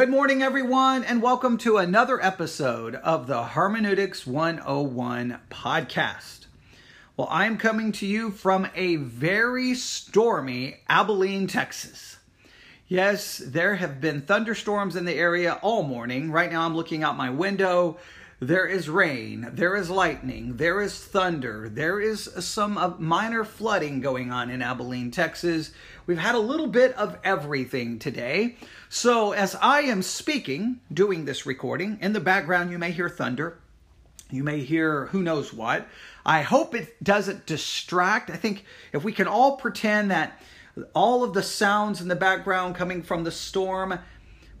Good morning, everyone, and welcome to another episode of the Hermeneutics 101 podcast. Well, I'm coming to you from a very stormy Abilene, Texas. Yes, there have been thunderstorms in the area all morning. Right now, I'm looking out my window. There is rain, there is lightning, there is thunder, there is some uh, minor flooding going on in Abilene, Texas. We've had a little bit of everything today. So, as I am speaking, doing this recording, in the background you may hear thunder. You may hear who knows what. I hope it doesn't distract. I think if we can all pretend that all of the sounds in the background coming from the storm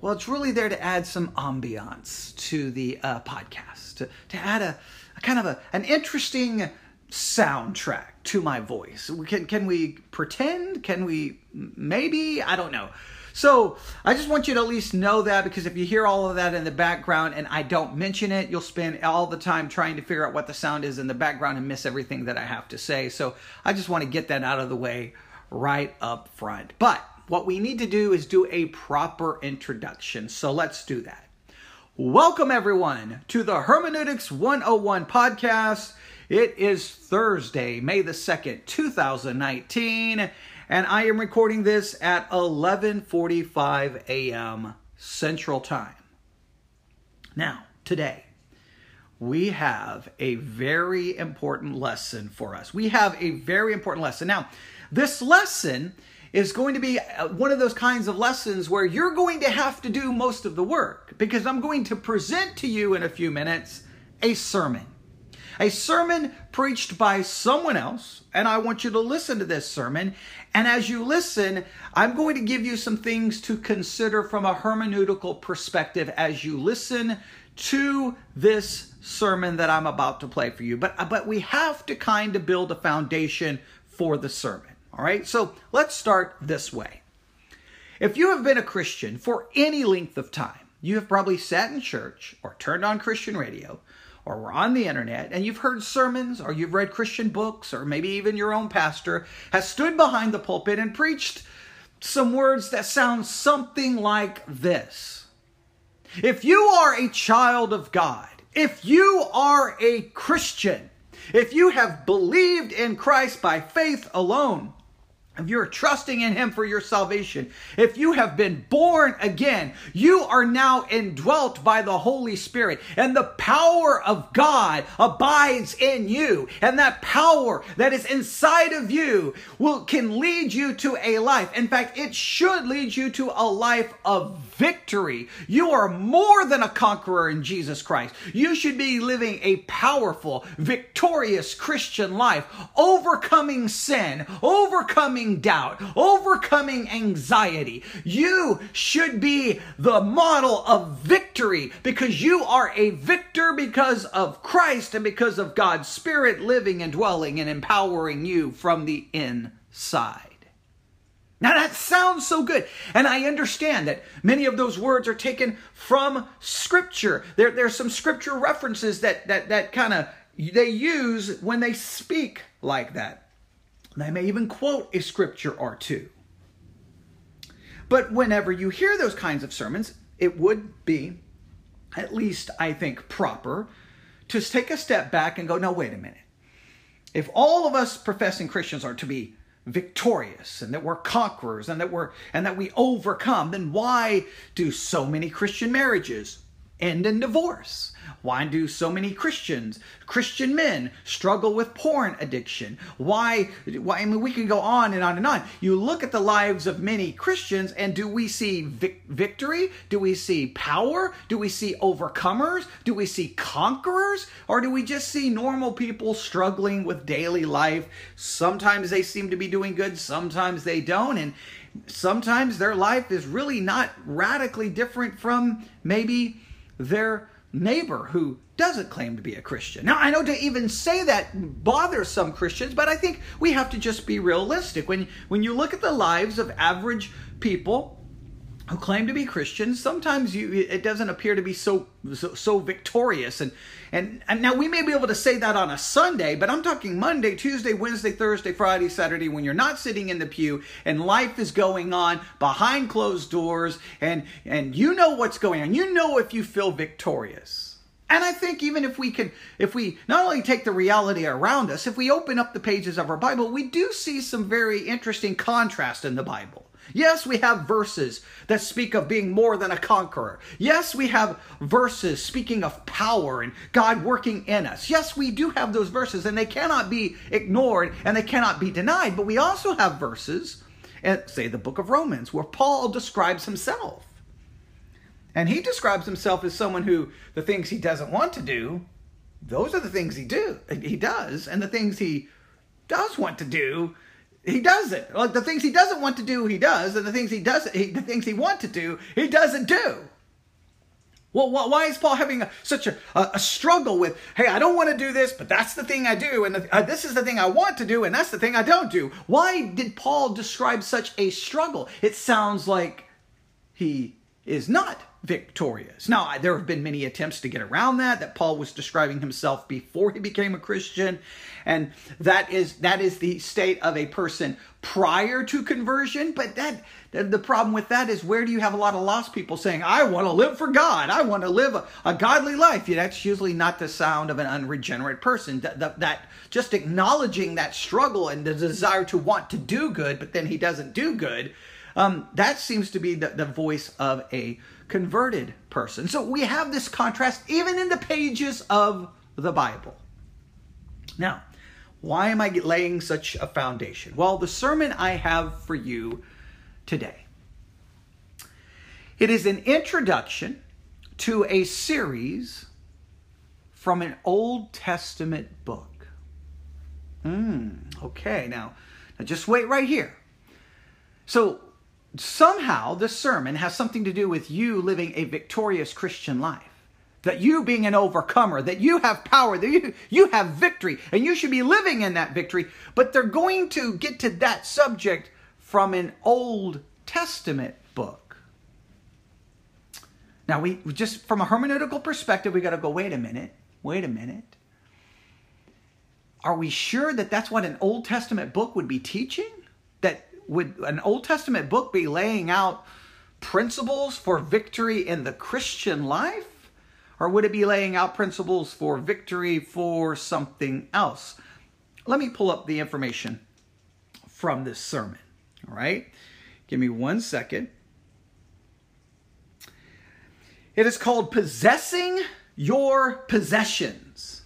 well, it's really there to add some ambiance to the uh, podcast, to, to add a, a kind of a, an interesting soundtrack to my voice. Can, can we pretend? Can we maybe? I don't know. So I just want you to at least know that because if you hear all of that in the background and I don't mention it, you'll spend all the time trying to figure out what the sound is in the background and miss everything that I have to say. So I just want to get that out of the way right up front. But what we need to do is do a proper introduction. So let's do that. Welcome, everyone, to the Hermeneutics 101 podcast. It is Thursday, May the 2nd, 2019, and I am recording this at 11:45 a.m. Central Time. Now, today, we have a very important lesson for us. We have a very important lesson. Now, this lesson is going to be uh, one of those kinds of lessons where you're going to have to do most of the work because I'm going to present to you in a few minutes a sermon. A sermon preached by someone else, and I want you to listen to this sermon. And as you listen, I'm going to give you some things to consider from a hermeneutical perspective as you listen to this sermon that I'm about to play for you. But, but we have to kind of build a foundation for the sermon. All right, so let's start this way. If you have been a Christian for any length of time, you have probably sat in church or turned on Christian radio or were on the internet and you've heard sermons or you've read Christian books or maybe even your own pastor has stood behind the pulpit and preached some words that sound something like this. If you are a child of God, if you are a Christian, if you have believed in Christ by faith alone, if you're trusting in Him for your salvation, if you have been born again, you are now indwelt by the Holy Spirit, and the power of God abides in you. And that power that is inside of you will can lead you to a life. In fact, it should lead you to a life of victory. You are more than a conqueror in Jesus Christ. You should be living a powerful, victorious Christian life, overcoming sin, overcoming overcoming doubt, overcoming anxiety. You should be the model of victory because you are a victor because of Christ and because of God's Spirit living and dwelling and empowering you from the inside. Now that sounds so good. And I understand that many of those words are taken from scripture. There, there's some scripture references that that that kind of they use when they speak like that. They may even quote a scripture or two. But whenever you hear those kinds of sermons, it would be, at least I think, proper to take a step back and go, no, wait a minute. If all of us professing Christians are to be victorious and that we're conquerors and that we're and that we overcome, then why do so many Christian marriages end in divorce? Why do so many Christians, Christian men, struggle with porn addiction? Why, why? I mean, we can go on and on and on. You look at the lives of many Christians, and do we see vic- victory? Do we see power? Do we see overcomers? Do we see conquerors? Or do we just see normal people struggling with daily life? Sometimes they seem to be doing good, sometimes they don't. And sometimes their life is really not radically different from maybe their neighbor who doesn't claim to be a Christian. Now, I know to even say that bothers some Christians, but I think we have to just be realistic. When, when you look at the lives of average people who claim to be Christians, sometimes you it doesn't appear to be so so, so victorious. And, and and now we may be able to say that on a Sunday, but I'm talking Monday, Tuesday, Wednesday, Thursday, Friday, Saturday, when you're not sitting in the pew and life is going on behind closed doors, and and you know what's going on. You know if you feel victorious. And I think even if we can, if we not only take the reality around us, if we open up the pages of our Bible, we do see some very interesting contrast in the Bible. Yes, we have verses that speak of being more than a conqueror. Yes, we have verses speaking of power and God working in us. Yes, we do have those verses and they cannot be ignored and they cannot be denied. But we also have verses, say the book of Romans, where Paul describes himself. And he describes himself as someone who the things he doesn't want to do, those are the things he do he does, and the things he does want to do, he does it. Like the things he doesn't want to do, he does, and the things he does, he, the things he wants to do, he doesn't do. Well, why is Paul having a, such a, a, struggle with, hey, I don't want to do this, but that's the thing I do, and the, uh, this is the thing I want to do, and that's the thing I don't do? Why did Paul describe such a struggle? It sounds like he is not victorious. Now, there have been many attempts to get around that that Paul was describing himself before he became a Christian, and that is that is the state of a person prior to conversion, but that the problem with that is where do you have a lot of lost people saying, "I want to live for God. I want to live a, a godly life." Yeah, that's usually not the sound of an unregenerate person. That, that, that just acknowledging that struggle and the desire to want to do good, but then he doesn't do good. Um, that seems to be the, the voice of a converted person. So we have this contrast even in the pages of the Bible. Now, why am I laying such a foundation? Well, the sermon I have for you today. It is an introduction to a series from an Old Testament book. Hmm, okay, now, now just wait right here. So, somehow this sermon has something to do with you living a victorious Christian life. That you being an overcomer, that you have power, that you, you have victory, and you should be living in that victory. But they're going to get to that subject from an Old Testament book. Now, we just from a hermeneutical perspective, we got to go, wait a minute, wait a minute. Are we sure that that's what an Old Testament book would be teaching? Would an Old Testament book be laying out principles for victory in the Christian life? Or would it be laying out principles for victory for something else? Let me pull up the information from this sermon. All right? Give me one second. It is called Possessing Your Possessions.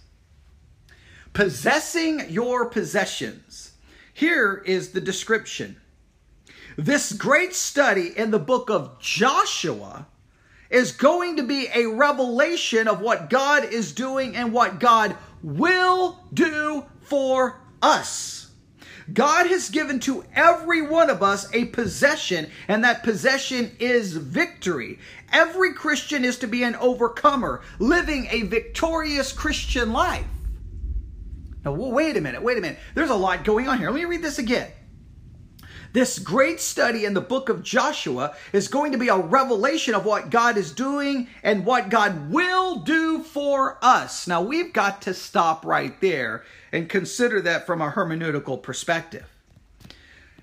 Possessing Your Possessions. Here is the description this great study in the book of Joshua is going to be a revelation of what God is doing and what God will do for us. God has given to every one of us a possession, and that possession is victory. Every Christian is to be an overcomer, living a victorious Christian life. Now, wait a minute, wait a minute. There's a lot going on here. Let me read this again. This great study in the book of Joshua is going to be a revelation of what God is doing and what God will do for us. Now, we've got to stop right there and consider that from a hermeneutical perspective.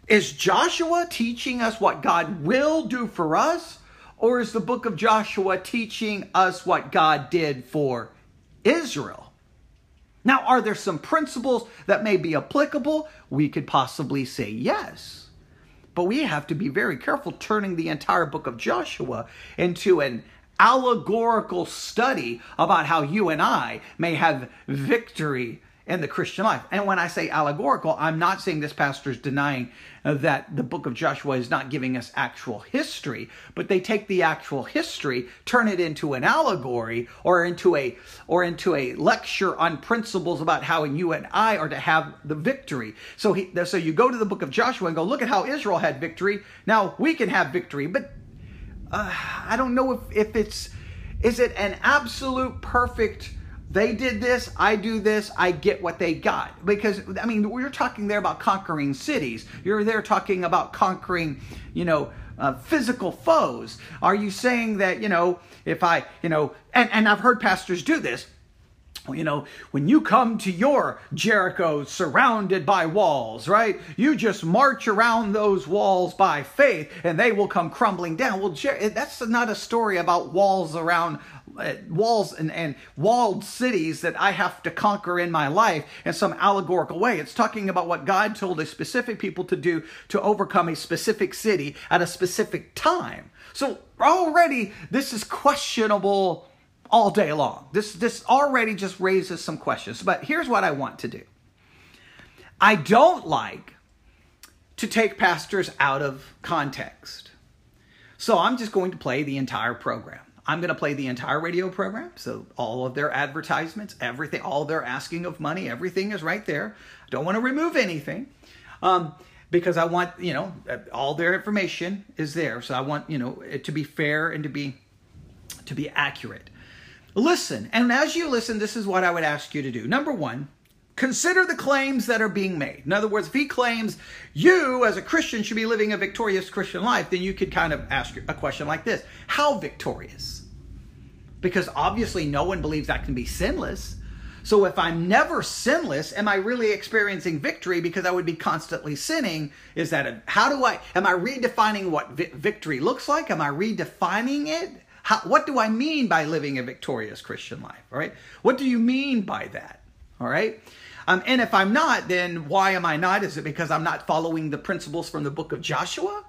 Is Joshua teaching us what God will do for us? Or is the book of Joshua teaching us what God did for Israel? Now, are there some principles that may be applicable? We could possibly say yes. But we have to be very careful turning the entire book of Joshua into an allegorical study about how you and I may have victory in the Christian life. And when I say allegorical, I'm not saying this pastor is denying uh, that the book of Joshua is not giving us actual history, but they take the actual history, turn it into an allegory or into a or into a lecture on principles about how you and I are to have the victory. So he, so you go to the book of Joshua and go, look at how Israel had victory. Now we can have victory, but uh, I don't know if if it's is it an absolute perfect they did this, I do this, I get what they got. Because, I mean, we're talking there about conquering cities. You're there talking about conquering, you know, uh, physical foes? Are you saying that, you know, if I, you know, and, and I've heard pastors do this, you know, when you come to your Jericho surrounded by walls, right? You just march around those walls by faith and they will come crumbling down. Well, Jer- that's not a story about walls around uh, walls and, and walled cities that I have to conquer in my life in some allegorical way. It's talking about what God told a specific people to do to overcome a specific city at a specific time. So already this is questionable all day long. This this already just raises some questions. But here's what I want to do. I don't like to take pastors out of context. So I'm just going to play the entire program. I'm going to play the entire radio program. So all of their advertisements, everything, all their asking of money, everything is right there. I don't want to remove anything. Um, because I want, you know, all their information is there. So I want, you know, it to be fair and to be to be accurate. Listen, and as you listen, this is what I would ask you to do. Number one, consider the claims that are being made. In other words, if he claims you as a Christian should be living a victorious Christian life, then you could kind of ask a question like this How victorious? Because obviously, no one believes I can be sinless. So if I'm never sinless, am I really experiencing victory because I would be constantly sinning? Is that a, how do I, am I redefining what vi- victory looks like? Am I redefining it? How, what do I mean by living a victorious Christian life? All right. What do you mean by that? All right. Um, and if I'm not, then why am I not? Is it because I'm not following the principles from the book of Joshua?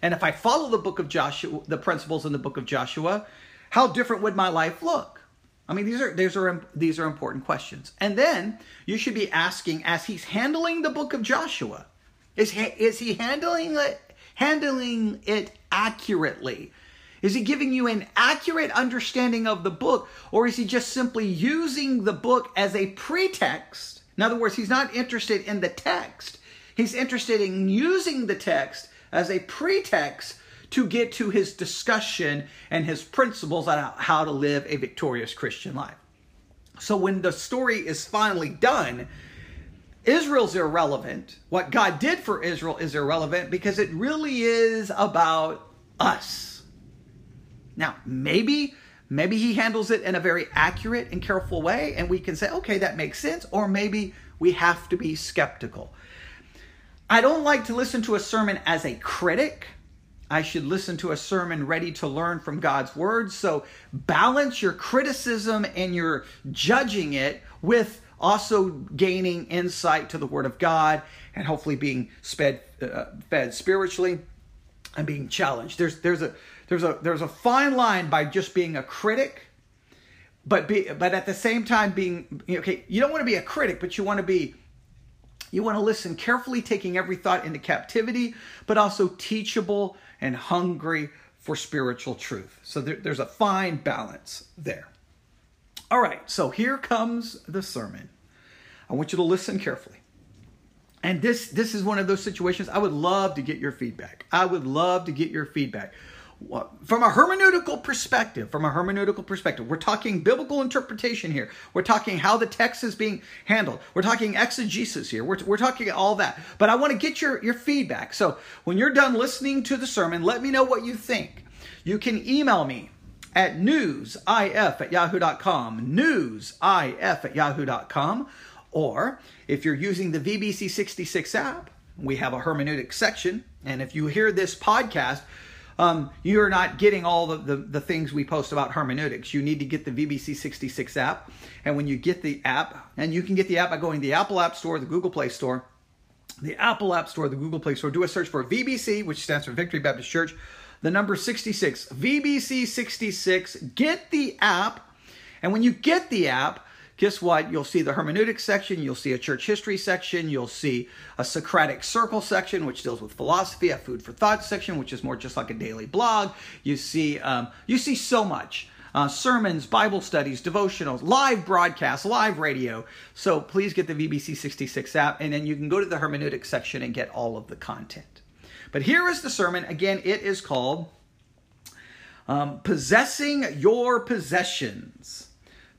And if I follow the book of Joshua, the principles in the book of Joshua, how different would my life look? I mean, these are these are these are important questions. And then you should be asking, as he's handling the book of Joshua, is he, is he handling it handling it accurately? Is he giving you an accurate understanding of the book, or is he just simply using the book as a pretext? In other words, he's not interested in the text. He's interested in using the text as a pretext to get to his discussion and his principles on how to live a victorious Christian life. So when the story is finally done, Israel's irrelevant. What God did for Israel is irrelevant because it really is about us. Now, maybe maybe he handles it in a very accurate and careful way and we can say, "Okay, that makes sense," or maybe we have to be skeptical. I don't like to listen to a sermon as a critic. I should listen to a sermon ready to learn from God's word. So balance your criticism and your judging it with also gaining insight to the word of God and hopefully being sped, uh, fed spiritually and being challenged. There's there's a there's a there's a fine line by just being a critic, but be but at the same time being okay. You don't want to be a critic, but you want to be you want to listen carefully, taking every thought into captivity, but also teachable and hungry for spiritual truth. So there, there's a fine balance there. All right, so here comes the sermon. I want you to listen carefully. And this this is one of those situations I would love to get your feedback. I would love to get your feedback from a hermeneutical perspective, from a hermeneutical perspective, we're talking biblical interpretation here. We're talking how the text is being handled. We're talking exegesis here. We're, we're talking all that. But I want to get your, your feedback. So when you're done listening to the sermon, let me know what you think. You can email me at newsif at yahoo.com, newsif at yahoo.com. Or if you're using the VBC 66 app, we have a hermeneutic section. And if you hear this podcast, um, you're not getting all the, the, the, things we post about hermeneutics. You need to get the VBC 66 app. And when you get the app, and you can get the app by going to the Apple App Store, the Google Play Store, the Apple App Store, the Google Play Store, do a search for VBC, which stands for Victory Baptist Church, the number 66, VBC 66. Get the app. And when you get the app, guess what? You'll see the hermeneutics section, you'll see a church history section, you'll see a Socratic circle section, which deals with philosophy, a food for thought section, which is more just like a daily blog. You see, um, you see so much. Uh, sermons, Bible studies, devotionals, live broadcasts, live radio. So please get the VBC 66 app, and then you can go to the hermeneutics section and get all of the content. But here is the sermon. Again, it is called um, Possessing Your Possessions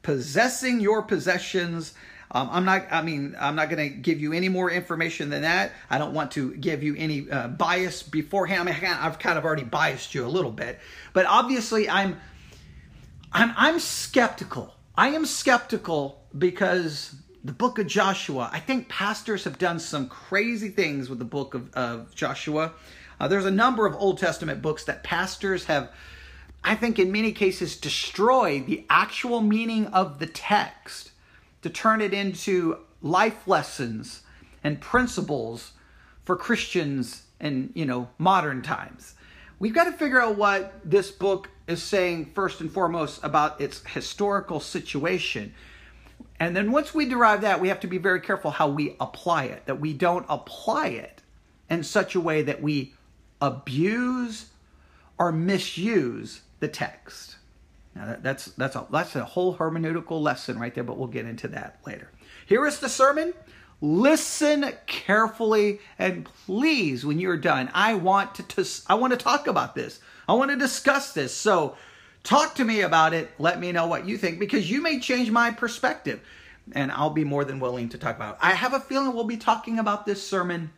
possessing your possessions Um, I'm not. I mean, I'm not going to give you any more information than that. I don't want to give you any uh, bias beforehand. I mean, I've kind of already biased you a little bit, but obviously, I'm, I'm, I'm skeptical. I am skeptical because the book of Joshua. I think pastors have done some crazy things with the book of, of Joshua. Uh, there's a number of Old Testament books that pastors have, I think, in many cases, destroy the actual meaning of the text to turn it into life lessons and principles for Christians in you know modern times. We've got to figure out what this book is saying first and foremost about its historical situation. And then once we derive that, we have to be very careful how we apply it, that we don't apply it in such a way that we abuse or misuse the text. Now that's that's a that's a whole hermeneutical lesson right there, but we'll get into that later. Here is the sermon. Listen carefully and please when you're done, I want to, to I want to talk about this. I want to discuss this. So talk to me about it. Let me know what you think because you may change my perspective and I'll be more than willing to talk about it. I have a feeling we'll be talking about this sermon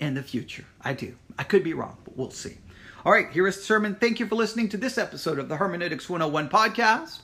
in the future. I do. I could be wrong, but we'll see. All right, here is the sermon. Thank you for listening to this episode of the Hermeneutics 101 podcast.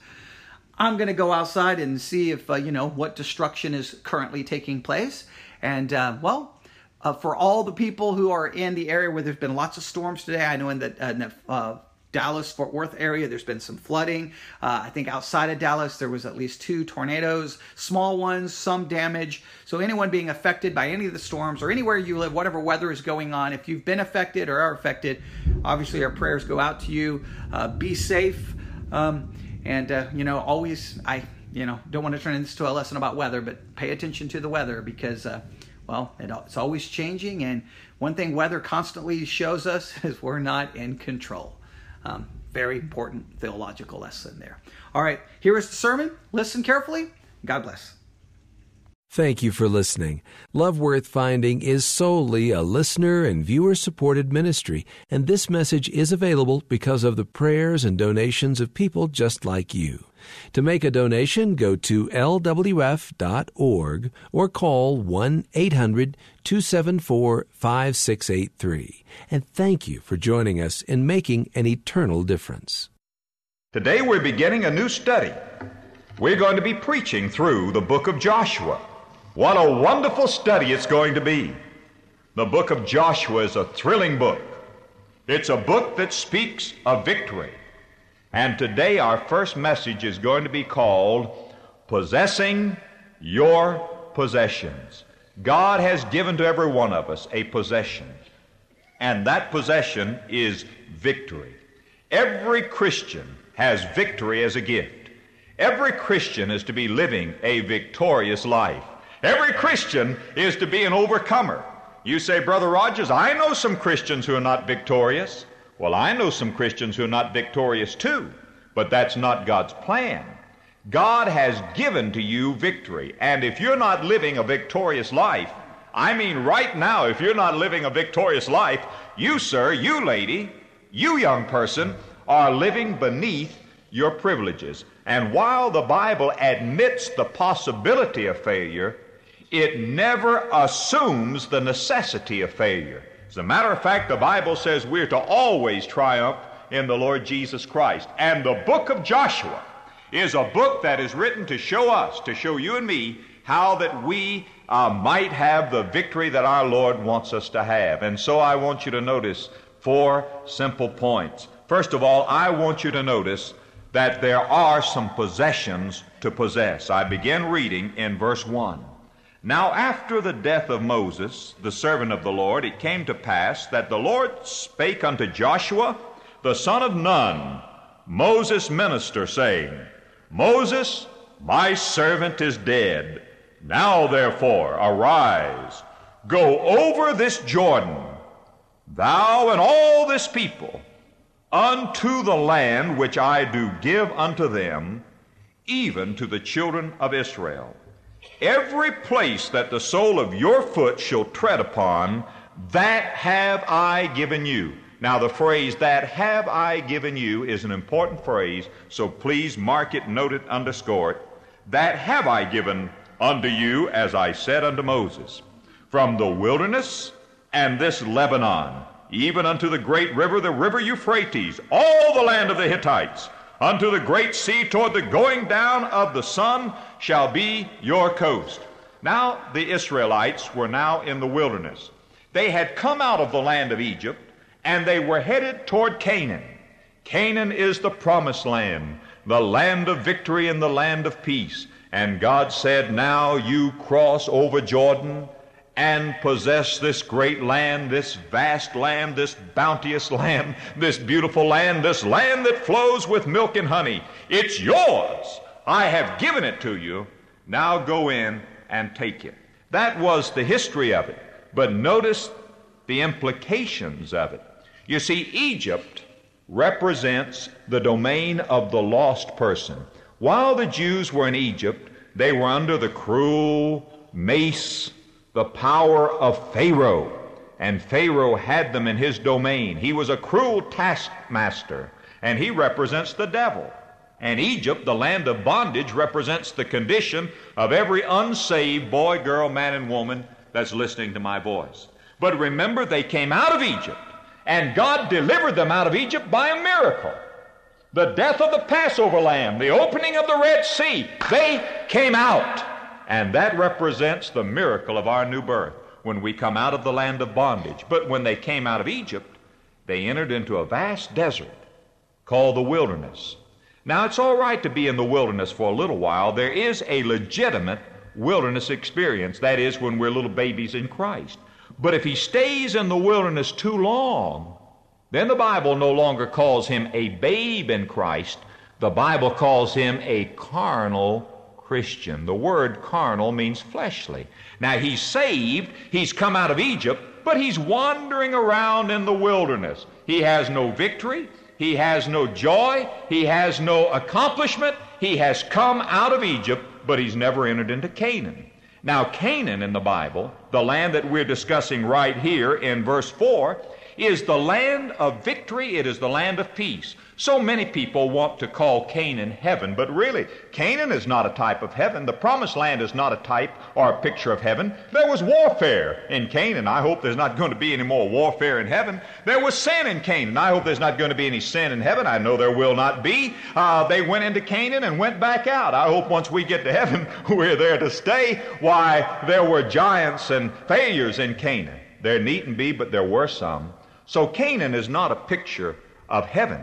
I'm going to go outside and see if, uh, you know, what destruction is currently taking place. And, uh, well, uh, for all the people who are in the area where there's been lots of storms today, I know in the, uh, in the Dallas Fort Worth area. There's been some flooding. Uh, I think outside of Dallas, there was at least two tornadoes, small ones, some damage. So, anyone being affected by any of the storms or anywhere you live, whatever weather is going on, if you've been affected or are affected, obviously our prayers go out to you. Uh, be safe. Um, and, uh, you know, always, I, you know, don't want to turn this to a lesson about weather, but pay attention to the weather because, uh, well, it, it's always changing. And one thing weather constantly shows us is we're not in control. Um, very important theological lesson there. All right, here is the sermon. Listen carefully. God bless. Thank you for listening. Love Worth Finding is solely a listener and viewer supported ministry, and this message is available because of the prayers and donations of people just like you. To make a donation, go to lwf.org or call 1 800 274 5683. And thank you for joining us in making an eternal difference. Today we're beginning a new study. We're going to be preaching through the book of Joshua. What a wonderful study it's going to be. The book of Joshua is a thrilling book. It's a book that speaks of victory. And today our first message is going to be called Possessing Your Possessions. God has given to every one of us a possession, and that possession is victory. Every Christian has victory as a gift. Every Christian is to be living a victorious life. Every Christian is to be an overcomer. You say, Brother Rogers, I know some Christians who are not victorious. Well, I know some Christians who are not victorious too, but that's not God's plan. God has given to you victory, and if you're not living a victorious life, I mean right now, if you're not living a victorious life, you, sir, you, lady, you, young person, are living beneath your privileges. And while the Bible admits the possibility of failure, it never assumes the necessity of failure. As a matter of fact, the Bible says we're to always triumph in the Lord Jesus Christ. And the book of Joshua is a book that is written to show us, to show you and me, how that we uh, might have the victory that our Lord wants us to have. And so I want you to notice four simple points. First of all, I want you to notice that there are some possessions to possess. I begin reading in verse 1. Now, after the death of Moses, the servant of the Lord, it came to pass that the Lord spake unto Joshua, the son of Nun, Moses' minister, saying, Moses, my servant is dead. Now, therefore, arise, go over this Jordan, thou and all this people, unto the land which I do give unto them, even to the children of Israel. Every place that the sole of your foot shall tread upon, that have I given you. Now, the phrase, that have I given you, is an important phrase, so please mark it, note it, underscore it. That have I given unto you as I said unto Moses. From the wilderness and this Lebanon, even unto the great river, the river Euphrates, all the land of the Hittites, unto the great sea toward the going down of the sun shall be your coast. Now the Israelites were now in the wilderness. They had come out of the land of Egypt and they were headed toward Canaan. Canaan is the promised land, the land of victory and the land of peace. And God said, Now you cross over Jordan and possess this great land, this vast land, this bounteous land, this beautiful land, this land that flows with milk and honey. It's yours. I have given it to you. Now go in and take it. That was the history of it. But notice the implications of it. You see, Egypt represents the domain of the lost person. While the Jews were in Egypt, they were under the cruel mace, the power of Pharaoh. And Pharaoh had them in his domain. He was a cruel taskmaster, and he represents the devil. And Egypt, the land of bondage, represents the condition of every unsaved boy, girl, man, and woman that's listening to my voice. But remember, they came out of Egypt, and God delivered them out of Egypt by a miracle. The death of the Passover lamb, the opening of the Red Sea, they came out. And that represents the miracle of our new birth when we come out of the land of bondage. But when they came out of Egypt, they entered into a vast desert called the wilderness. Now, it's all right to be in the wilderness for a little while. There is a legitimate wilderness experience. That is, when we're little babies in Christ. But if he stays in the wilderness too long, then the Bible no longer calls him a babe in Christ. The Bible calls him a carnal Christian. The word carnal means fleshly. Now he's saved, he's come out of Egypt, but he's wandering around in the wilderness. He has no victory, he has no joy, he has no accomplishment. He has come out of Egypt, but he's never entered into Canaan. Now, Canaan in the Bible, the land that we're discussing right here in verse 4, is the land of victory, it is the land of peace. So many people want to call Canaan heaven, but really, Canaan is not a type of heaven. The promised land is not a type or a picture of heaven. There was warfare in Canaan. I hope there's not going to be any more warfare in heaven. There was sin in Canaan. I hope there's not going to be any sin in heaven. I know there will not be. Uh, they went into Canaan and went back out. I hope once we get to heaven, we're there to stay. Why, there were giants and failures in Canaan. There needn't be, but there were some. So Canaan is not a picture of heaven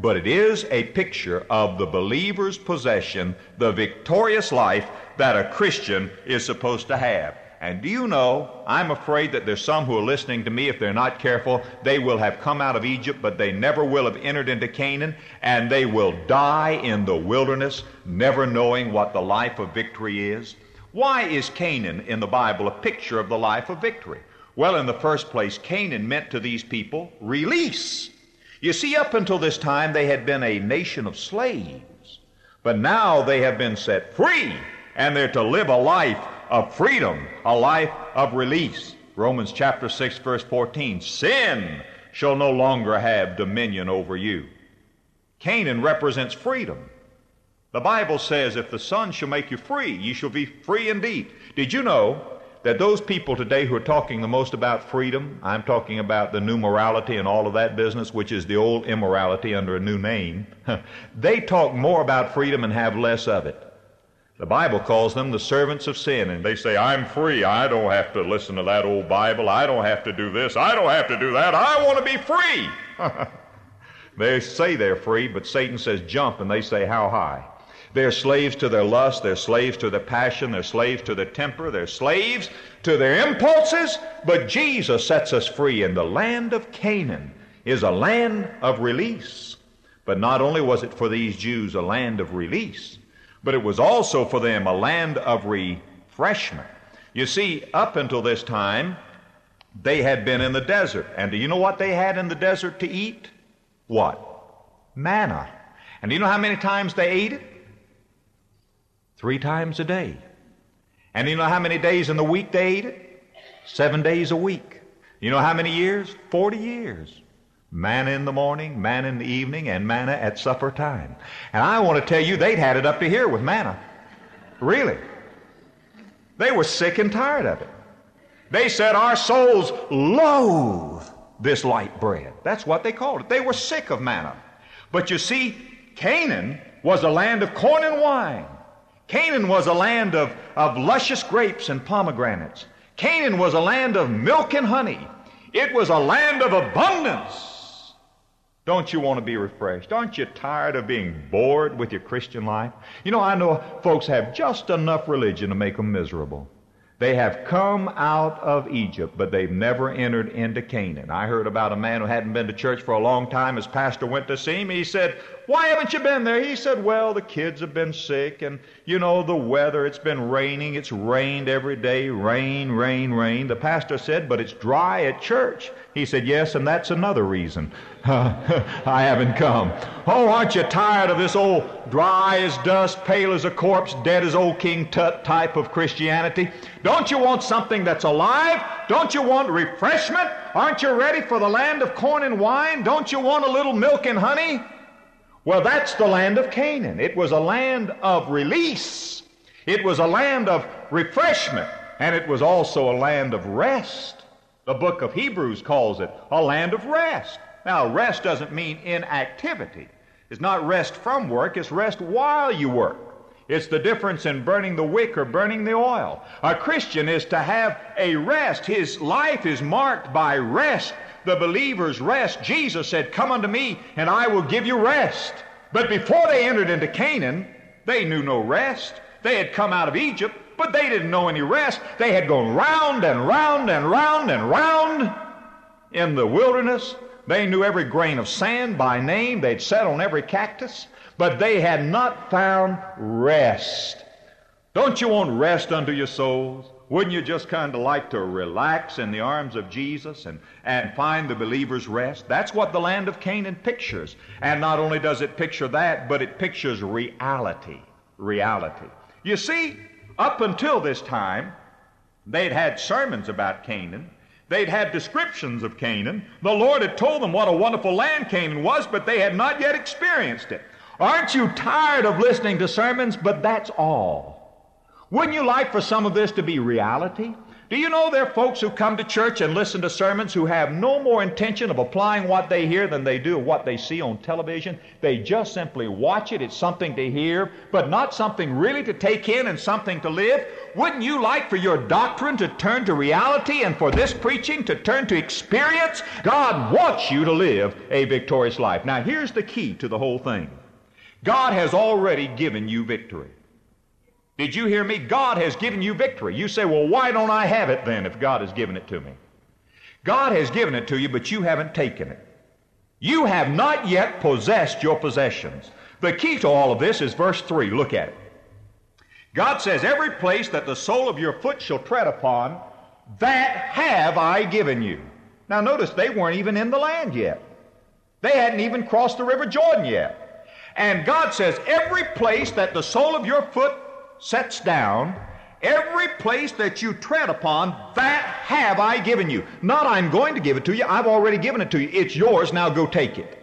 but it is a picture of the believer's possession, the victorious life that a Christian is supposed to have. And do you know, I'm afraid that there's some who are listening to me, if they're not careful, they will have come out of Egypt, but they never will have entered into Canaan, and they will die in the wilderness, never knowing what the life of victory is. Why is Canaan in the Bible a picture of the life of victory? Well, in the first place, Canaan meant to these people release. You see, up until this time, they had been a nation of slaves. But now they have been set free, and they're to live a life of freedom, a life of release. Romans chapter 6, verse 14 Sin shall no longer have dominion over you. Canaan represents freedom. The Bible says, If the Son shall make you free, you shall be free indeed. Did you know that those people today who are talking the most about freedom, I'm talking about the new morality and all of that business, which is the old immorality under a new name, they talk more about freedom and have less of it. The Bible calls them the servants of sin, and they say, I'm free. I don't have to listen to that old Bible. I don't have to do this. I don't have to do that. I want to be free. they say they're free, but Satan says jump, and they say how high. They're slaves to their lust, they're slaves to their passion, they're slaves to their temper, they're slaves to their impulses. But Jesus sets us free, and the land of Canaan is a land of release. But not only was it for these Jews a land of release, but it was also for them a land of refreshment. You see, up until this time, they had been in the desert. And do you know what they had in the desert to eat? What? Manna. And do you know how many times they ate it? Three times a day. And you know how many days in the week they ate it? Seven days a week. You know how many years? Forty years. Manna in the morning, manna in the evening, and manna at supper time. And I want to tell you, they'd had it up to here with manna. Really. They were sick and tired of it. They said, Our souls loathe this light bread. That's what they called it. They were sick of manna. But you see, Canaan was a land of corn and wine. Canaan was a land of, of luscious grapes and pomegranates. Canaan was a land of milk and honey. It was a land of abundance. Don't you want to be refreshed? Aren't you tired of being bored with your Christian life? You know, I know folks have just enough religion to make them miserable. They have come out of Egypt, but they've never entered into Canaan. I heard about a man who hadn't been to church for a long time. His pastor went to see him. He said, Why haven't you been there? He said, Well, the kids have been sick, and you know, the weather, it's been raining. It's rained every day. Rain, rain, rain. The pastor said, But it's dry at church. He said, Yes, and that's another reason. I haven't come. Oh, aren't you tired of this old dry as dust, pale as a corpse, dead as old King Tut type of Christianity? Don't you want something that's alive? Don't you want refreshment? Aren't you ready for the land of corn and wine? Don't you want a little milk and honey? Well, that's the land of Canaan. It was a land of release. It was a land of refreshment. And it was also a land of rest. The book of Hebrews calls it a land of rest. Now, rest doesn't mean inactivity. It's not rest from work, it's rest while you work. It's the difference in burning the wick or burning the oil. A Christian is to have a rest. His life is marked by rest. The believer's rest. Jesus said, Come unto me, and I will give you rest. But before they entered into Canaan, they knew no rest. They had come out of Egypt, but they didn't know any rest. They had gone round and round and round and round in the wilderness. They knew every grain of sand by name. They'd sat on every cactus but they had not found rest. Don't you want rest unto your souls? Wouldn't you just kind of like to relax in the arms of Jesus and, and find the believer's rest? That's what the land of Canaan pictures. And not only does it picture that, but it pictures reality. Reality. You see, up until this time, they'd had sermons about Canaan. They'd had descriptions of Canaan. The Lord had told them what a wonderful land Canaan was, but they had not yet experienced it. Aren't you tired of listening to sermons? But that's all. Wouldn't you like for some of this to be reality? Do you know there are folks who come to church and listen to sermons who have no more intention of applying what they hear than they do what they see on television? They just simply watch it. It's something to hear, but not something really to take in and something to live. Wouldn't you like for your doctrine to turn to reality and for this preaching to turn to experience? God wants you to live a victorious life. Now, here's the key to the whole thing. God has already given you victory. Did you hear me? God has given you victory. You say, well, why don't I have it then if God has given it to me? God has given it to you, but you haven't taken it. You have not yet possessed your possessions. The key to all of this is verse 3. Look at it. God says, Every place that the sole of your foot shall tread upon, that have I given you. Now notice they weren't even in the land yet. They hadn't even crossed the river Jordan yet. And God says, every place that the sole of your foot sets down, every place that you tread upon, that have I given you. Not I'm going to give it to you, I've already given it to you. It's yours, now go take it.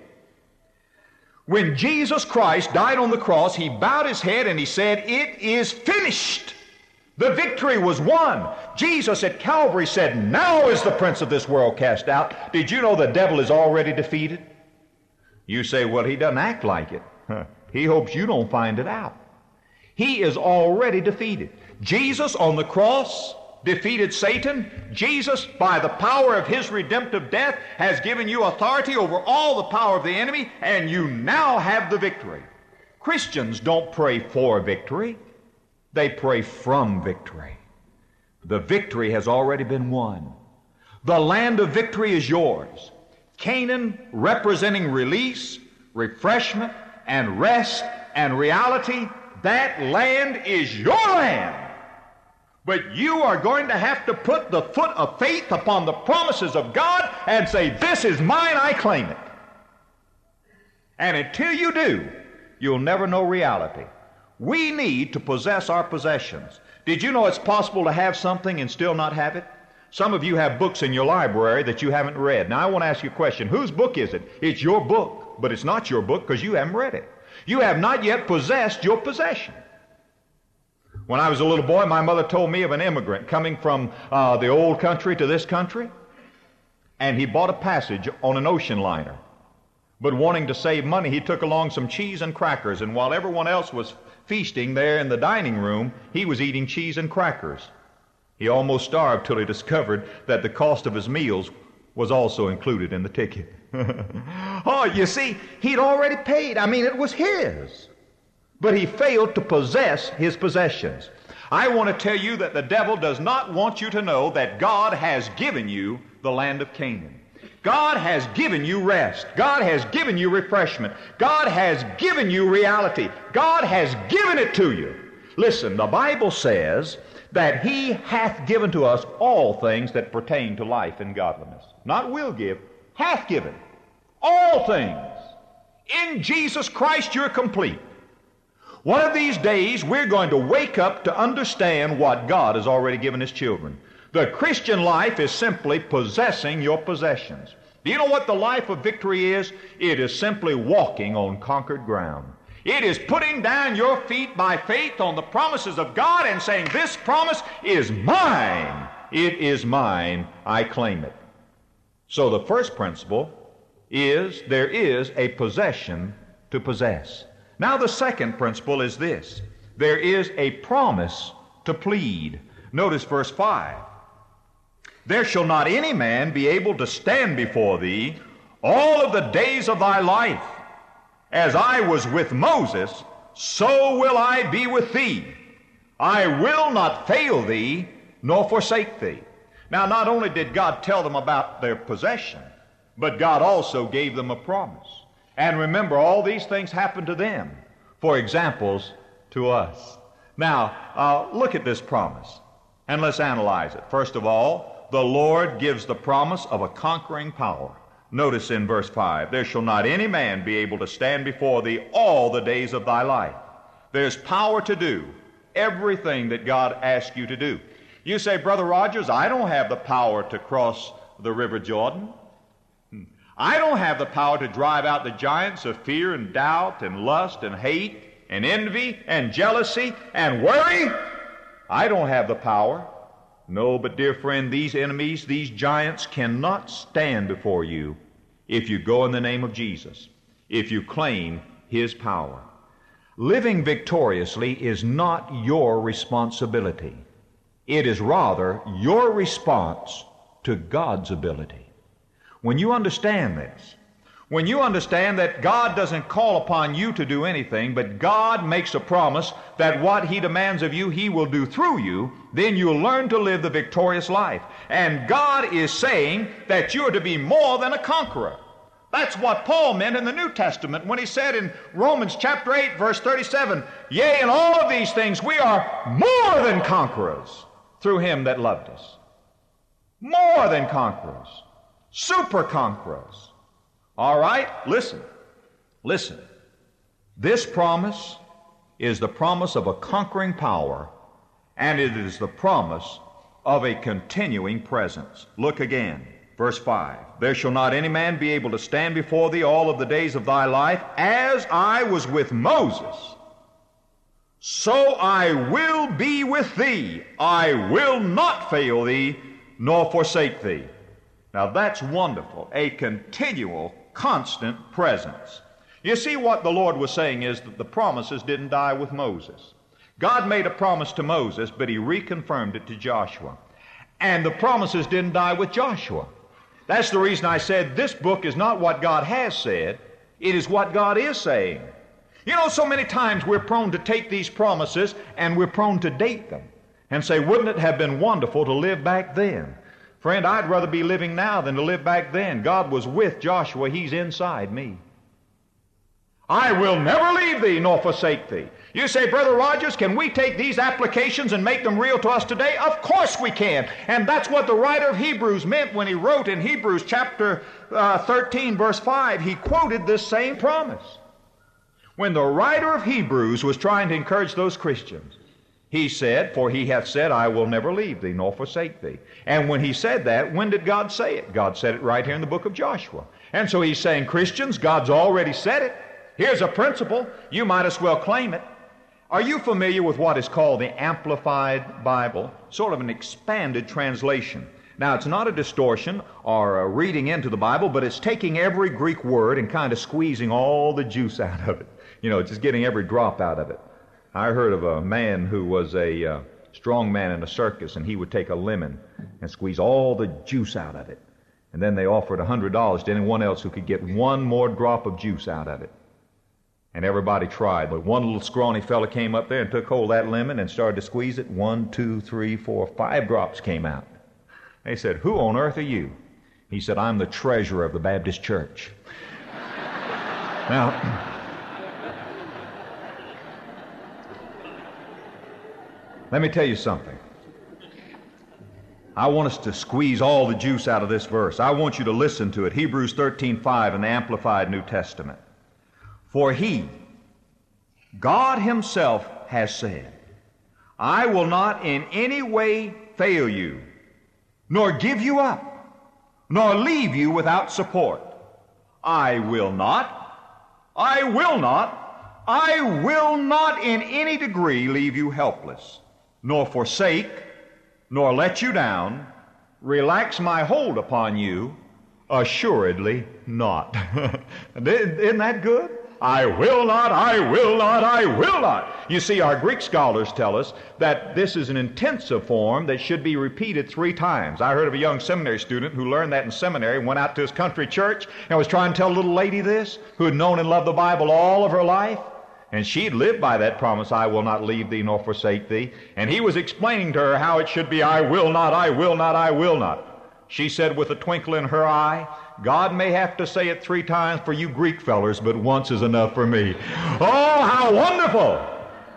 When Jesus Christ died on the cross, he bowed his head and he said, It is finished. The victory was won. Jesus at Calvary said, Now is the prince of this world cast out. Did you know the devil is already defeated? You say, Well, he doesn't act like it. He hopes you don't find it out. He is already defeated. Jesus on the cross defeated Satan. Jesus, by the power of his redemptive death, has given you authority over all the power of the enemy, and you now have the victory. Christians don't pray for victory, they pray from victory. The victory has already been won. The land of victory is yours. Canaan representing release, refreshment, and rest and reality, that land is your land. But you are going to have to put the foot of faith upon the promises of God and say, This is mine, I claim it. And until you do, you'll never know reality. We need to possess our possessions. Did you know it's possible to have something and still not have it? Some of you have books in your library that you haven't read. Now, I want to ask you a question. Whose book is it? It's your book but it's not your book because you haven't read it. You have not yet possessed your possession. When I was a little boy, my mother told me of an immigrant coming from uh, the old country to this country, and he bought a passage on an ocean liner. But wanting to save money, he took along some cheese and crackers, and while everyone else was feasting there in the dining room, he was eating cheese and crackers. He almost starved till he discovered that the cost of his meals was also included in the ticket. oh, you see, he'd already paid. I mean, it was his. But he failed to possess his possessions. I want to tell you that the devil does not want you to know that God has given you the land of Canaan. God has given you rest. God has given you refreshment. God has given you reality. God has given it to you. Listen, the Bible says that He hath given to us all things that pertain to life and godliness. Not will give, hath given. All things. In Jesus Christ, you're complete. One of these days, we're going to wake up to understand what God has already given His children. The Christian life is simply possessing your possessions. Do you know what the life of victory is? It is simply walking on conquered ground. It is putting down your feet by faith on the promises of God and saying, This promise is mine. It is mine. I claim it. So the first principle is there is a possession to possess. Now the second principle is this there is a promise to plead. Notice verse 5. There shall not any man be able to stand before thee all of the days of thy life. As I was with Moses, so will I be with thee. I will not fail thee nor forsake thee. Now, not only did God tell them about their possession, but God also gave them a promise. And remember, all these things happened to them for examples to us. Now, uh, look at this promise and let's analyze it. First of all, the Lord gives the promise of a conquering power. Notice in verse 5 There shall not any man be able to stand before thee all the days of thy life. There's power to do everything that God asks you to do. You say, Brother Rogers, I don't have the power to cross the River Jordan. I don't have the power to drive out the giants of fear and doubt and lust and hate and envy and jealousy and worry. I don't have the power. No, but dear friend, these enemies, these giants cannot stand before you if you go in the name of Jesus, if you claim His power. Living victoriously is not your responsibility. It is rather your response to God's ability. When you understand this, when you understand that God doesn't call upon you to do anything, but God makes a promise that what He demands of you, He will do through you, then you'll learn to live the victorious life. And God is saying that you're to be more than a conqueror. That's what Paul meant in the New Testament when he said in Romans chapter 8, verse 37, Yea, in all of these things we are more than conquerors through him that loved us. More than conquerors. Super conquerors. All right? Listen. Listen. This promise is the promise of a conquering power, and it is the promise of a continuing presence. Look again. Verse 5 There shall not any man be able to stand before thee all of the days of thy life, as I was with Moses. So I will be with thee. I will not fail thee, nor forsake thee. Now that's wonderful. A continual, constant presence. You see, what the Lord was saying is that the promises didn't die with Moses. God made a promise to Moses, but he reconfirmed it to Joshua. And the promises didn't die with Joshua. That's the reason I said this book is not what God has said, it is what God is saying. You know, so many times we're prone to take these promises and we're prone to date them and say, wouldn't it have been wonderful to live back then? Friend, I'd rather be living now than to live back then. God was with Joshua, He's inside me. I will never leave thee nor forsake thee. You say, Brother Rogers, can we take these applications and make them real to us today? Of course we can. And that's what the writer of Hebrews meant when he wrote in Hebrews chapter uh, 13, verse 5. He quoted this same promise. When the writer of Hebrews was trying to encourage those Christians, he said, For he hath said, I will never leave thee nor forsake thee. And when he said that, when did God say it? God said it right here in the book of Joshua. And so he's saying, Christians, God's already said it. Here's a principle. You might as well claim it. Are you familiar with what is called the Amplified Bible? Sort of an expanded translation. Now, it's not a distortion or a reading into the Bible, but it's taking every Greek word and kind of squeezing all the juice out of it. You know, just getting every drop out of it. I heard of a man who was a uh, strong man in a circus, and he would take a lemon and squeeze all the juice out of it. And then they offered a $100 to anyone else who could get one more drop of juice out of it. And everybody tried. But one little scrawny fella came up there and took hold of that lemon and started to squeeze it. One, two, three, four, five drops came out. They said, Who on earth are you? He said, I'm the treasurer of the Baptist church. now, let me tell you something. I want us to squeeze all the juice out of this verse. I want you to listen to it. Hebrews 13:5 in the Amplified New Testament. For he, God himself has said, I will not in any way fail you, nor give you up, nor leave you without support. I will not, I will not, I will not in any degree leave you helpless, nor forsake, nor let you down, relax my hold upon you, assuredly not. Isn't that good? I will not, I will not, I will not. You see, our Greek scholars tell us that this is an intensive form that should be repeated three times. I heard of a young seminary student who learned that in seminary, went out to his country church, and was trying to tell a little lady this, who had known and loved the Bible all of her life. And she'd lived by that promise, I will not leave thee nor forsake thee. And he was explaining to her how it should be, I will not, I will not, I will not. She said with a twinkle in her eye, God may have to say it three times for you Greek fellers, but once is enough for me. Oh, how wonderful!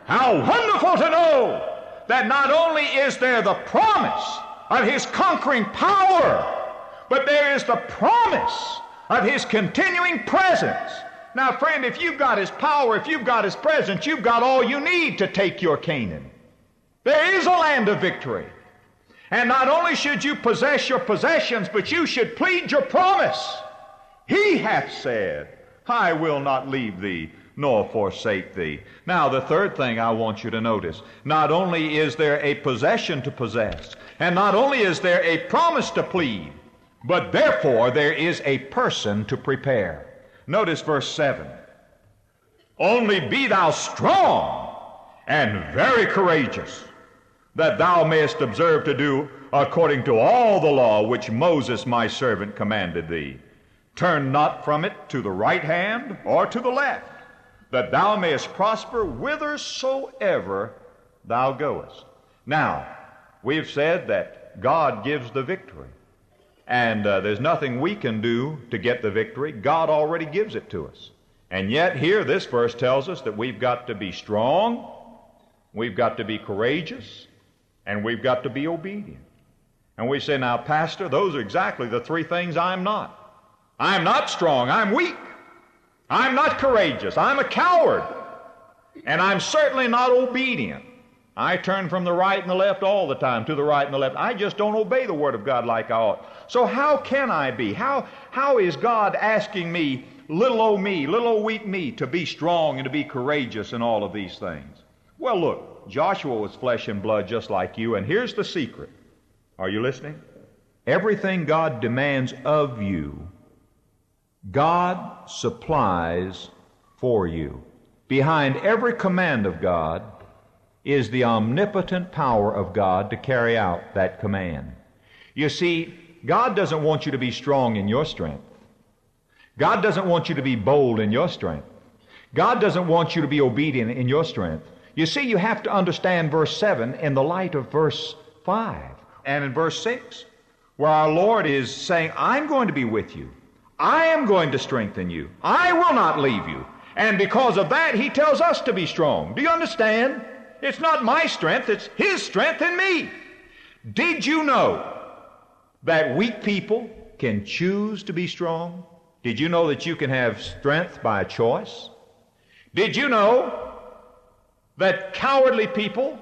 How wonderful to know that not only is there the promise of His conquering power, but there is the promise of His continuing presence. Now, friend, if you've got His power, if you've got His presence, you've got all you need to take your Canaan. There is a land of victory. And not only should you possess your possessions, but you should plead your promise. He hath said, I will not leave thee nor forsake thee. Now, the third thing I want you to notice not only is there a possession to possess, and not only is there a promise to plead, but therefore there is a person to prepare. Notice verse 7 Only be thou strong and very courageous that thou mayest observe to do according to all the law which Moses my servant commanded thee. Turn not from it to the right hand or to the left, that thou mayest prosper whithersoever thou goest. Now, we've said that God gives the victory. And uh, there's nothing we can do to get the victory. God already gives it to us. And yet, here, this verse tells us that we've got to be strong, we've got to be courageous, and we've got to be obedient. And we say, now, Pastor, those are exactly the three things I'm not. I'm not strong. I'm weak. I'm not courageous. I'm a coward. And I'm certainly not obedient. I turn from the right and the left all the time, to the right and the left. I just don't obey the Word of God like I ought. So how can I be? How, how is God asking me, little old me, little old weak me, to be strong and to be courageous in all of these things? Well, look, Joshua was flesh and blood just like you, and here's the secret. Are you listening? Everything God demands of you, God supplies for you. Behind every command of God is the omnipotent power of God to carry out that command. You see, God doesn't want you to be strong in your strength. God doesn't want you to be bold in your strength. God doesn't want you to be obedient in your strength. You see, you have to understand verse 7 in the light of verse 5 and in verse 6, where our Lord is saying, I'm going to be with you. I am going to strengthen you. I will not leave you. And because of that, He tells us to be strong. Do you understand? It's not my strength, it's His strength in me. Did you know that weak people can choose to be strong? Did you know that you can have strength by choice? Did you know that cowardly people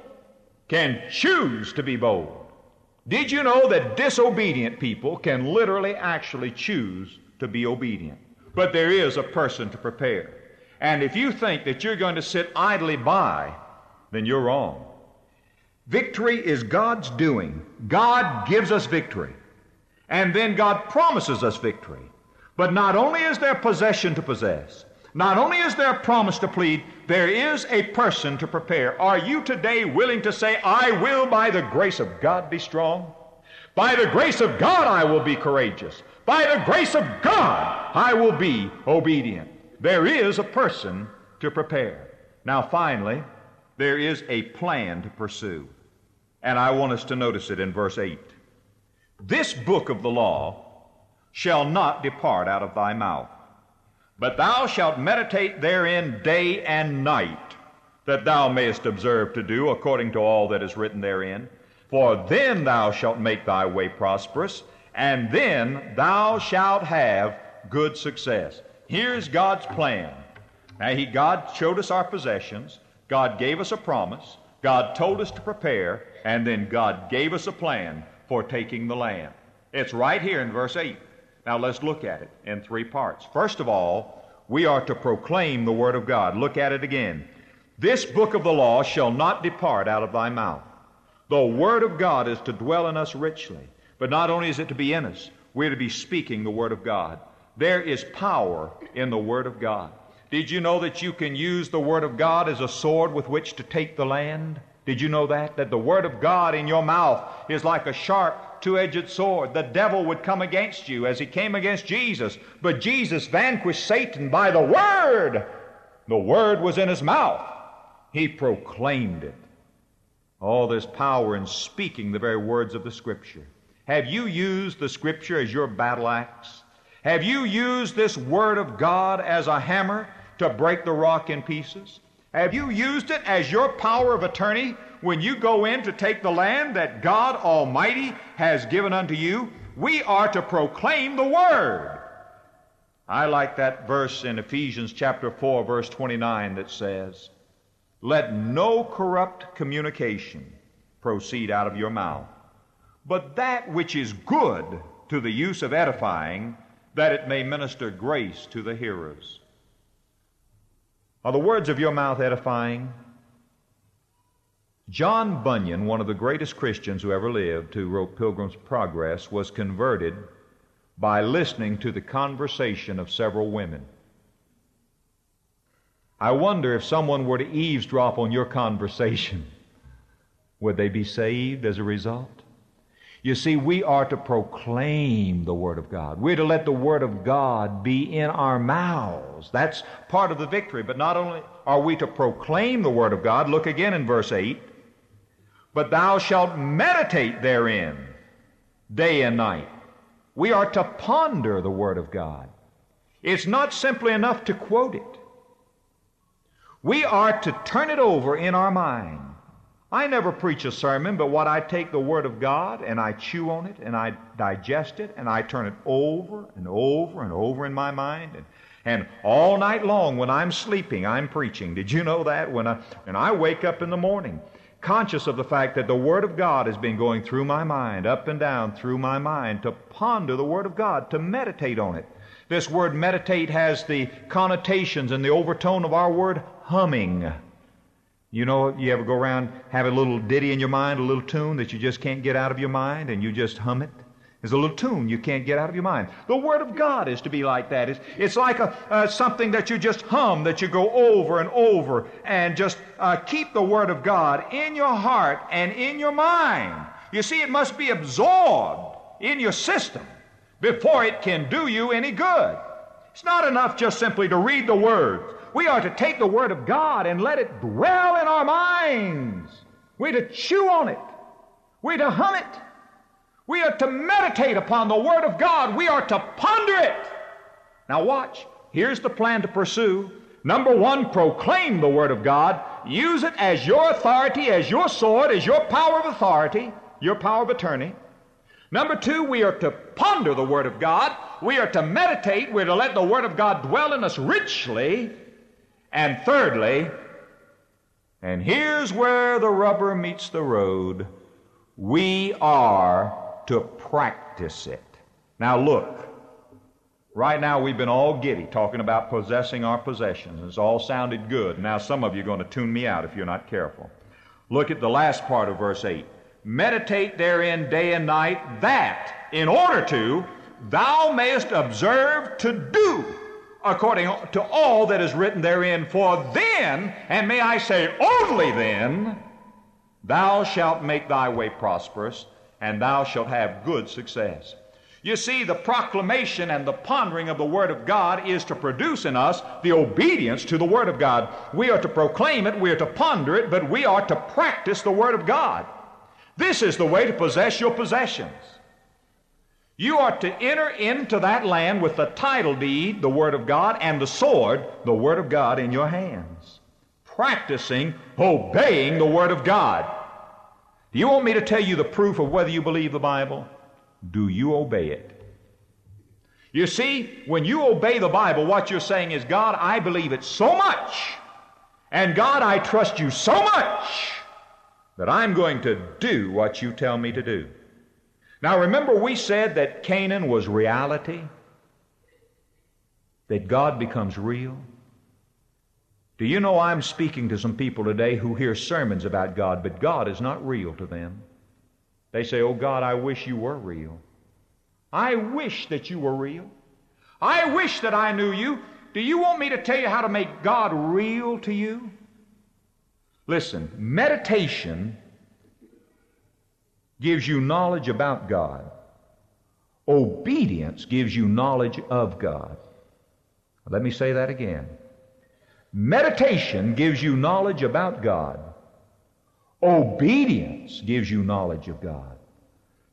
can choose to be bold. Did you know that disobedient people can literally actually choose to be obedient? But there is a person to prepare. And if you think that you're going to sit idly by then you're wrong. Victory is God's doing. God gives us victory. And then God promises us victory. But not only is there possession to possess, not only is there promise to plead, there is a person to prepare. Are you today willing to say, I will by the grace of God be strong? By the grace of God I will be courageous. By the grace of God I will be obedient. There is a person to prepare. Now, finally, there is a plan to pursue. And I want us to notice it in verse 8. This book of the law shall not depart out of thy mouth, but thou shalt meditate therein day and night, that thou mayest observe to do according to all that is written therein. For then thou shalt make thy way prosperous, and then thou shalt have good success. Here's God's plan. Now, he, God showed us our possessions. God gave us a promise. God told us to prepare. And then God gave us a plan for taking the land. It's right here in verse 8. Now, let's look at it in three parts. First of all, we are to proclaim the Word of God. Look at it again. This book of the law shall not depart out of thy mouth. The Word of God is to dwell in us richly. But not only is it to be in us, we're to be speaking the Word of God. There is power in the Word of God. Did you know that you can use the Word of God as a sword with which to take the land? Did you know that? That the Word of God in your mouth is like a sharp, two edged sword. The devil would come against you as he came against Jesus, but Jesus vanquished Satan by the Word. The Word was in his mouth, he proclaimed it. Oh, there's power in speaking the very words of the Scripture. Have you used the Scripture as your battle axe? Have you used this Word of God as a hammer to break the rock in pieces? Have you used it as your power of attorney when you go in to take the land that God Almighty has given unto you? We are to proclaim the Word. I like that verse in Ephesians chapter 4, verse 29 that says, Let no corrupt communication proceed out of your mouth, but that which is good to the use of edifying that it may minister grace to the hearers. Are the words of your mouth edifying? John Bunyan, one of the greatest Christians who ever lived, who wrote Pilgrim's Progress, was converted by listening to the conversation of several women. I wonder if someone were to eavesdrop on your conversation, would they be saved as a result? You see, we are to proclaim the Word of God. We're to let the Word of God be in our mouths. That's part of the victory. But not only are we to proclaim the Word of God, look again in verse 8, but thou shalt meditate therein day and night. We are to ponder the Word of God. It's not simply enough to quote it. We are to turn it over in our mind. I never preach a sermon, but what I take the Word of God and I chew on it and I digest it and I turn it over and over and over in my mind. And, and all night long when I'm sleeping, I'm preaching. Did you know that? When I, when I wake up in the morning, conscious of the fact that the Word of God has been going through my mind, up and down through my mind, to ponder the Word of God, to meditate on it. This word meditate has the connotations and the overtone of our word humming. You know, you ever go around, have a little ditty in your mind, a little tune that you just can't get out of your mind, and you just hum it? There's a little tune you can't get out of your mind. The Word of God is to be like that. It's, it's like a, uh, something that you just hum, that you go over and over, and just uh, keep the Word of God in your heart and in your mind. You see, it must be absorbed in your system before it can do you any good. It's not enough just simply to read the words. We are to take the Word of God and let it dwell in our minds. We're to chew on it. We're to hum it. We are to meditate upon the Word of God. We are to ponder it. Now, watch. Here's the plan to pursue. Number one, proclaim the Word of God. Use it as your authority, as your sword, as your power of authority, your power of attorney. Number two, we are to ponder the Word of God. We are to meditate. We're to let the Word of God dwell in us richly. And thirdly, and here's where the rubber meets the road, we are to practice it. Now look, Right now, we've been all giddy talking about possessing our possessions. It's all sounded good. Now, some of you are going to tune me out if you're not careful. Look at the last part of verse 8. Meditate therein day and night, that, in order to, thou mayest observe to do according to all that is written therein. For then, and may I say only then, thou shalt make thy way prosperous, and thou shalt have good success. You see, the proclamation and the pondering of the Word of God is to produce in us the obedience to the Word of God. We are to proclaim it, we are to ponder it, but we are to practice the Word of God. This is the way to possess your possessions. You are to enter into that land with the title deed, the Word of God, and the sword, the Word of God, in your hands. Practicing, obeying the Word of God. Do you want me to tell you the proof of whether you believe the Bible? Do you obey it? You see, when you obey the Bible, what you're saying is, God, I believe it so much, and God, I trust you so much that I'm going to do what you tell me to do. Now, remember, we said that Canaan was reality, that God becomes real. Do you know I'm speaking to some people today who hear sermons about God, but God is not real to them? They say, Oh God, I wish you were real. I wish that you were real. I wish that I knew you. Do you want me to tell you how to make God real to you? Listen, meditation gives you knowledge about God. Obedience gives you knowledge of God. Let me say that again. Meditation gives you knowledge about God. Obedience gives you knowledge of God.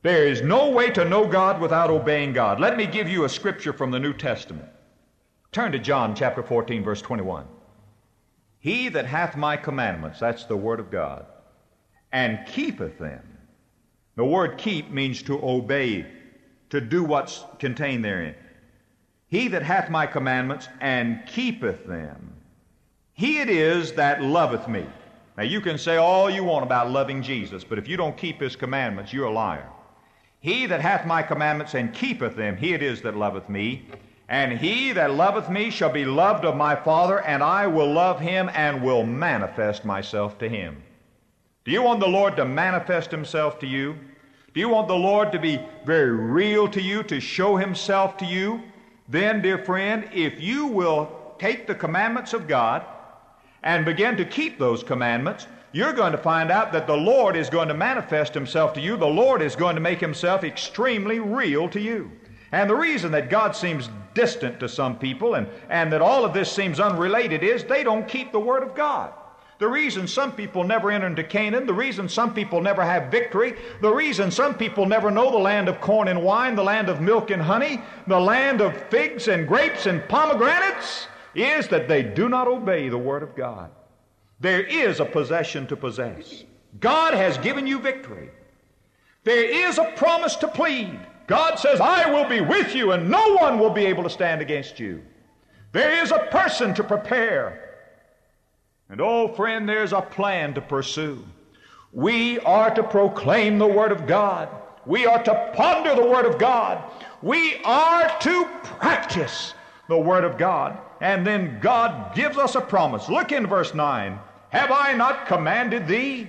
There is no way to know God without obeying God. Let me give you a scripture from the New Testament. Turn to John chapter 14, verse 21. He that hath my commandments, that's the word of God, and keepeth them. The word keep means to obey, to do what's contained therein. He that hath my commandments and keepeth them, he it is that loveth me. Now, you can say all you want about loving Jesus, but if you don't keep his commandments, you're a liar. He that hath my commandments and keepeth them, he it is that loveth me. And he that loveth me shall be loved of my Father, and I will love him and will manifest myself to him. Do you want the Lord to manifest himself to you? Do you want the Lord to be very real to you, to show himself to you? Then, dear friend, if you will take the commandments of God and begin to keep those commandments, you're going to find out that the Lord is going to manifest Himself to you. The Lord is going to make Himself extremely real to you. And the reason that God seems distant to some people and, and that all of this seems unrelated is they don't keep the Word of God. The reason some people never enter into Canaan, the reason some people never have victory, the reason some people never know the land of corn and wine, the land of milk and honey, the land of figs and grapes and pomegranates, is that they do not obey the Word of God. There is a possession to possess. God has given you victory. There is a promise to plead. God says, I will be with you and no one will be able to stand against you. There is a person to prepare. And oh, friend, there's a plan to pursue. We are to proclaim the Word of God. We are to ponder the Word of God. We are to practice the Word of God. And then God gives us a promise. Look in verse 9. Have I not commanded thee?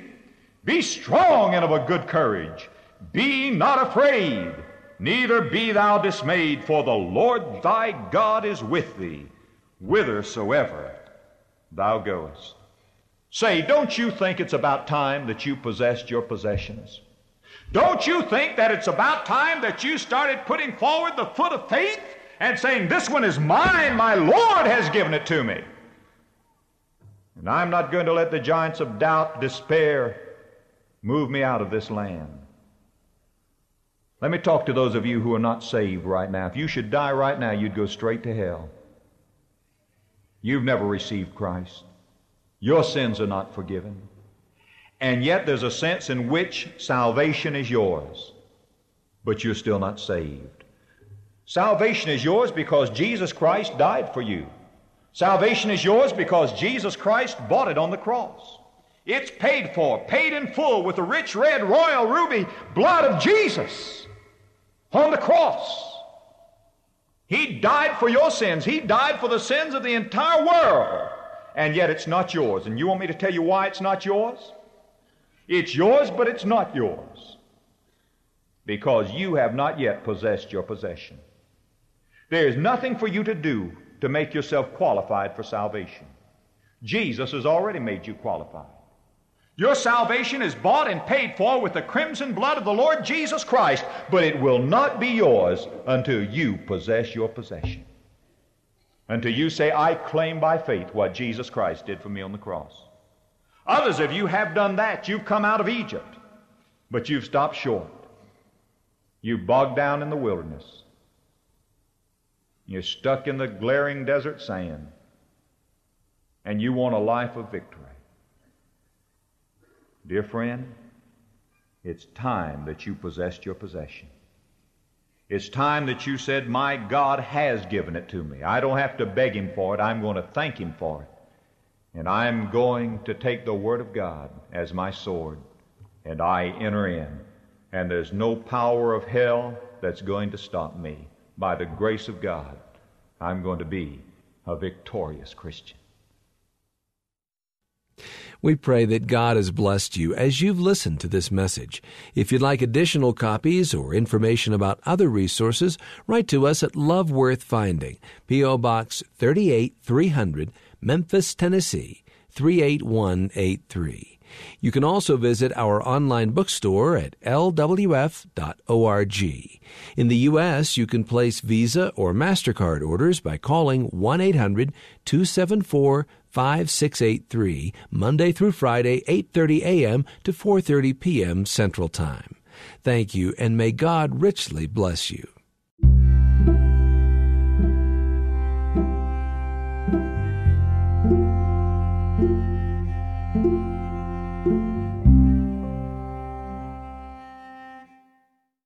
Be strong and of a good courage. Be not afraid, neither be thou dismayed, for the Lord thy God is with thee, whithersoever thou goest. Say, don't you think it's about time that you possessed your possessions? Don't you think that it's about time that you started putting forward the foot of faith and saying, This one is mine, my Lord has given it to me. And I'm not going to let the giants of doubt, despair, move me out of this land. Let me talk to those of you who are not saved right now. If you should die right now, you'd go straight to hell. You've never received Christ. Your sins are not forgiven. And yet there's a sense in which salvation is yours, but you're still not saved. Salvation is yours because Jesus Christ died for you. Salvation is yours because Jesus Christ bought it on the cross. It's paid for, paid in full with the rich red royal ruby blood of Jesus on the cross. He died for your sins. He died for the sins of the entire world. And yet it's not yours. And you want me to tell you why it's not yours? It's yours, but it's not yours. Because you have not yet possessed your possession. There is nothing for you to do to make yourself qualified for salvation. Jesus has already made you qualified. Your salvation is bought and paid for with the crimson blood of the Lord Jesus Christ, but it will not be yours until you possess your possession. Until you say, I claim by faith what Jesus Christ did for me on the cross. Others of you have done that. You've come out of Egypt, but you've stopped short. You've bogged down in the wilderness. You're stuck in the glaring desert sand, and you want a life of victory. Dear friend, it's time that you possessed your possession. It's time that you said, My God has given it to me. I don't have to beg Him for it. I'm going to thank Him for it. And I'm going to take the Word of God as my sword, and I enter in. And there's no power of hell that's going to stop me. By the grace of God, I'm going to be a victorious Christian. We pray that God has blessed you as you've listened to this message. If you'd like additional copies or information about other resources, write to us at Love Worth Finding, P.O. Box 38300, Memphis, Tennessee 38183. You can also visit our online bookstore at lwf.org. In the U.S., you can place Visa or MasterCard orders by calling 1 800 274 5683 Monday through Friday 8:30 a.m. to 4:30 p.m. Central Time. Thank you and may God richly bless you.